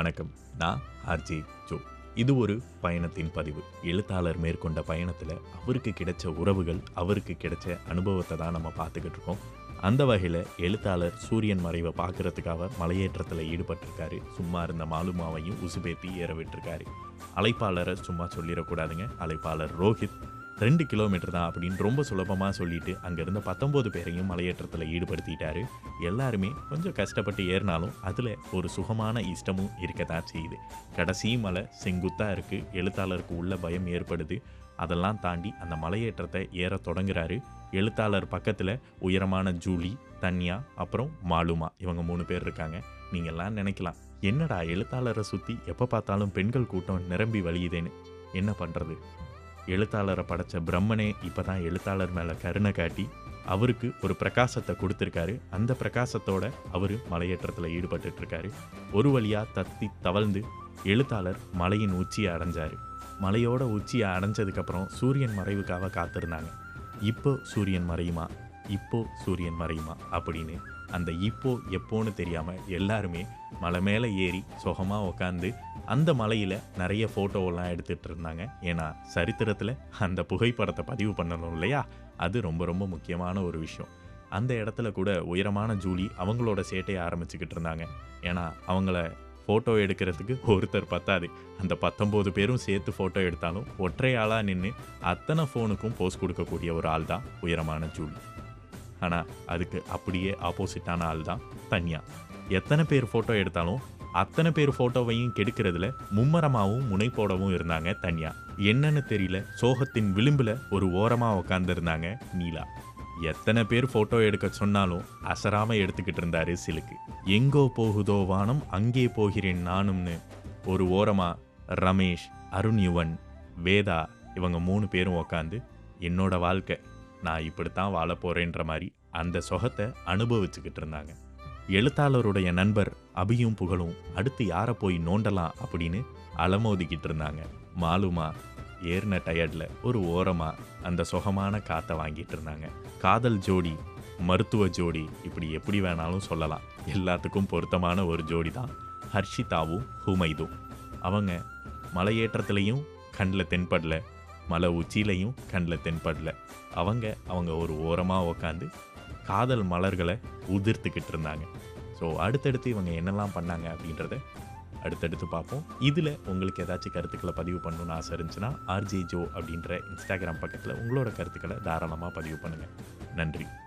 வணக்கம் நான் RJ Joe. இது ஒரு பயணத்தின் பதிவு. எழுத்தாளர் மேற்கொண்ட பயணத்தில் அவருக்கு கிடைச்ச உறவுகள் அவருக்கு கிடைச்ச அனுபவத்தை தான் நம்ம பார்த்துக்கிட்டு இருக்கோம். அந்த வகையில் எழுத்தாளர் சூரியன் மறைவை பார்க்கறதுக்காக மலையேற்றத்தில் ஈடுபட்டிருக்காரு. சும்மா இருந்த மாலுமாவையும் உசுபேத்தி ஏற விட்டுருக்காரு. அழைப்பாளரை சும்மா சொல்லிடக்கூடாதுங்க. அழைப்பாளர் ரோஹித் ரெண்டு கிலோமீட்டர் தான் அப்படின்னு ரொம்ப சுலபமாக சொல்லிட்டு அங்கேருந்த பத்தொம்போது பேரையும் மலையேற்றத்தில் ஈடுபடுத்திட்டாரு. எல்லாருமே கொஞ்சம் கஷ்டப்பட்டு ஏறினாலும் அதில் ஒரு சுகமான இஷ்டமும் இருக்கத்தான் செய்யுது. கடைசி மலை செங்குத்தாக இருக்குது எழுத்தாளருக்கு உள்ள பயம் ஏற்படுது. அதெல்லாம் தாண்டி அந்த மலையேற்றத்தை ஏற தொடங்குறாரு. எழுத்தாளர் பக்கத்தில் உயரமான ஜூலி தன்யா அப்புறம் மாலுமா இவங்க மூணு பேர் இருக்காங்க. நீங்கள்லாம் நினைக்கலாம் என்னடா எழுத்தாளரை சுற்றி எப்போ பார்த்தாலும் பெண்கள் கூட்டம் நிரம்பி வழியுதேன்னு. என்ன பண்ணுறது எழுத்தாளரை படைச்ச பிரம்மனே இப்போ தான் எழுத்தாளர் மேலே கருணை காட்டி அவருக்கு ஒரு பிரகாசத்தை கொடுத்துருக்காரு. அந்த பிரகாசத்தோட அவர் மலையேற்றத்தில் ஈடுபட்டுருக்காரு ஒரு வழியாக தத்தி தவழ்ந்து எழுத்தாளர் மலையின் உச்சியை அடைஞ்சார். மலையோட உச்சியை அடைஞ்சதுக்கப்புறம் சூரியன் மறைவுக்காக காத்திருந்தாங்க. இப்போ சூரியன் மறையுமா? இப்போ சூரியன் மறையுமா? அப்படின்னு அந்த இப்போ எப்போன்னு தெரியாமல் எல்லாருமே மலை மேலே ஏறி சுகமாக உக்காந்து அந்த மலையில் நிறைய ஃபோட்டோவெல்லாம் எடுத்துகிட்டு இருந்தாங்க. ஏன்னா சரித்திரத்தில் அந்த புகைப்படத்தை பதிவு பண்ணணும் இல்லையா? அது ரொம்ப ரொம்ப முக்கியமான ஒரு விஷயம். அந்த இடத்துல கூட உயரமான ஜூலி அவங்களோட சேட்டையை ஆரம்பிச்சுக்கிட்டு இருந்தாங்க. ஏன்னா அவங்கள ஃபோட்டோ எடுக்கிறதுக்கு ஒருத்தர் பத்தாது. அந்த பத்தொம்போது பேரும் சேர்த்து ஃபோட்டோ எடுத்தாலும் ஒற்றை ஆளாக நின்று அத்தனை ஃபோனுக்கும் போஸ் கொடுக்கக்கூடிய ஒரு ஆள் தான் உயரமான ஜூலி. ஆனால் அதுக்கு அப்படியே ஆப்போசிட்டான ஆள் தான் தனியா. எத்தனை பேர் ஃபோட்டோ எடுத்தாலும் அத்தனை பேர் ஃபோட்டோவையும் கெடுக்கிறதுல மும்மரமாகவும் முனைப்போடவும் இருந்தாங்க தனியா. என்னன்னு தெரியல. சோகத்தின் விளிம்பில் ஒரு ஓரமாக உட்காந்துருந்தாங்க நீலா. எத்தனை பேர் ஃபோட்டோ எடுக்க சொன்னாலும் அசராம எடுத்துக்கிட்டு இருந்தாரு சிலுக்கு. எங்கோ போகுதோ வானம் அங்கே போகிறேன் நானும்னு ஒரு ஓரமா ரமேஷ் அருண் யுவன் வேதா இவங்க மூணு பேரும் உக்காந்து என்னோட வாழ்க்கை நான் இப்படித்தான் வாழ போறேன்ற மாதிரி அந்த சொகத்தை அனுபவிச்சுக்கிட்டு இருந்தாங்க. எழுத்தாளருடைய நண்பர் அபியும் புகழும் அடுத்து யாரை போய் நோண்டலாம் அப்படின்னு அலமோதிக்கிட்டு இருந்தாங்க. மாலுமா ஏறின டயர்டில் ஒரு ஓரமாக அந்த சுகமான காற்றை வாங்கிட்டு இருந்தாங்க. காதல் ஜோடி மருத்துவ ஜோடி இப்படி எப்படி வேணாலும் சொல்லலாம். எல்லாத்துக்கும் பொருத்தமான ஒரு ஜோடி தான் ஹர்ஷிதாவும் ஹுமைதும். அவங்க மலையேற்றத்துலேயும் கண்ணில் தென்படல மலை உச்சியிலையும் கண்ணில் தென்படல. அவங்க அவங்க ஒரு ஓரமாக உக்காந்து காதல் மலர்களை உதிர்த்துக்கிட்டு இருந்தாங்க ஸோ அடுத்தடுத்து இவங்க என்னெல்லாம் பண்ணாங்க அப்படின்றத அடுத்தடுத்து பார்ப்போம். இதில் உங்களுக்கு ஏதாச்சும் கருத்துக்களை பதிவு பண்ணணும்னு ஆசை இருந்துச்சுன்னா ஆர்ஜே ஜோ அப்படின்ற இன்ஸ்டாகிராம் பக்கத்தில் உங்களோட கருத்துக்களை தாராளமாக பதிவு பண்ணுங்கள் நன்றி.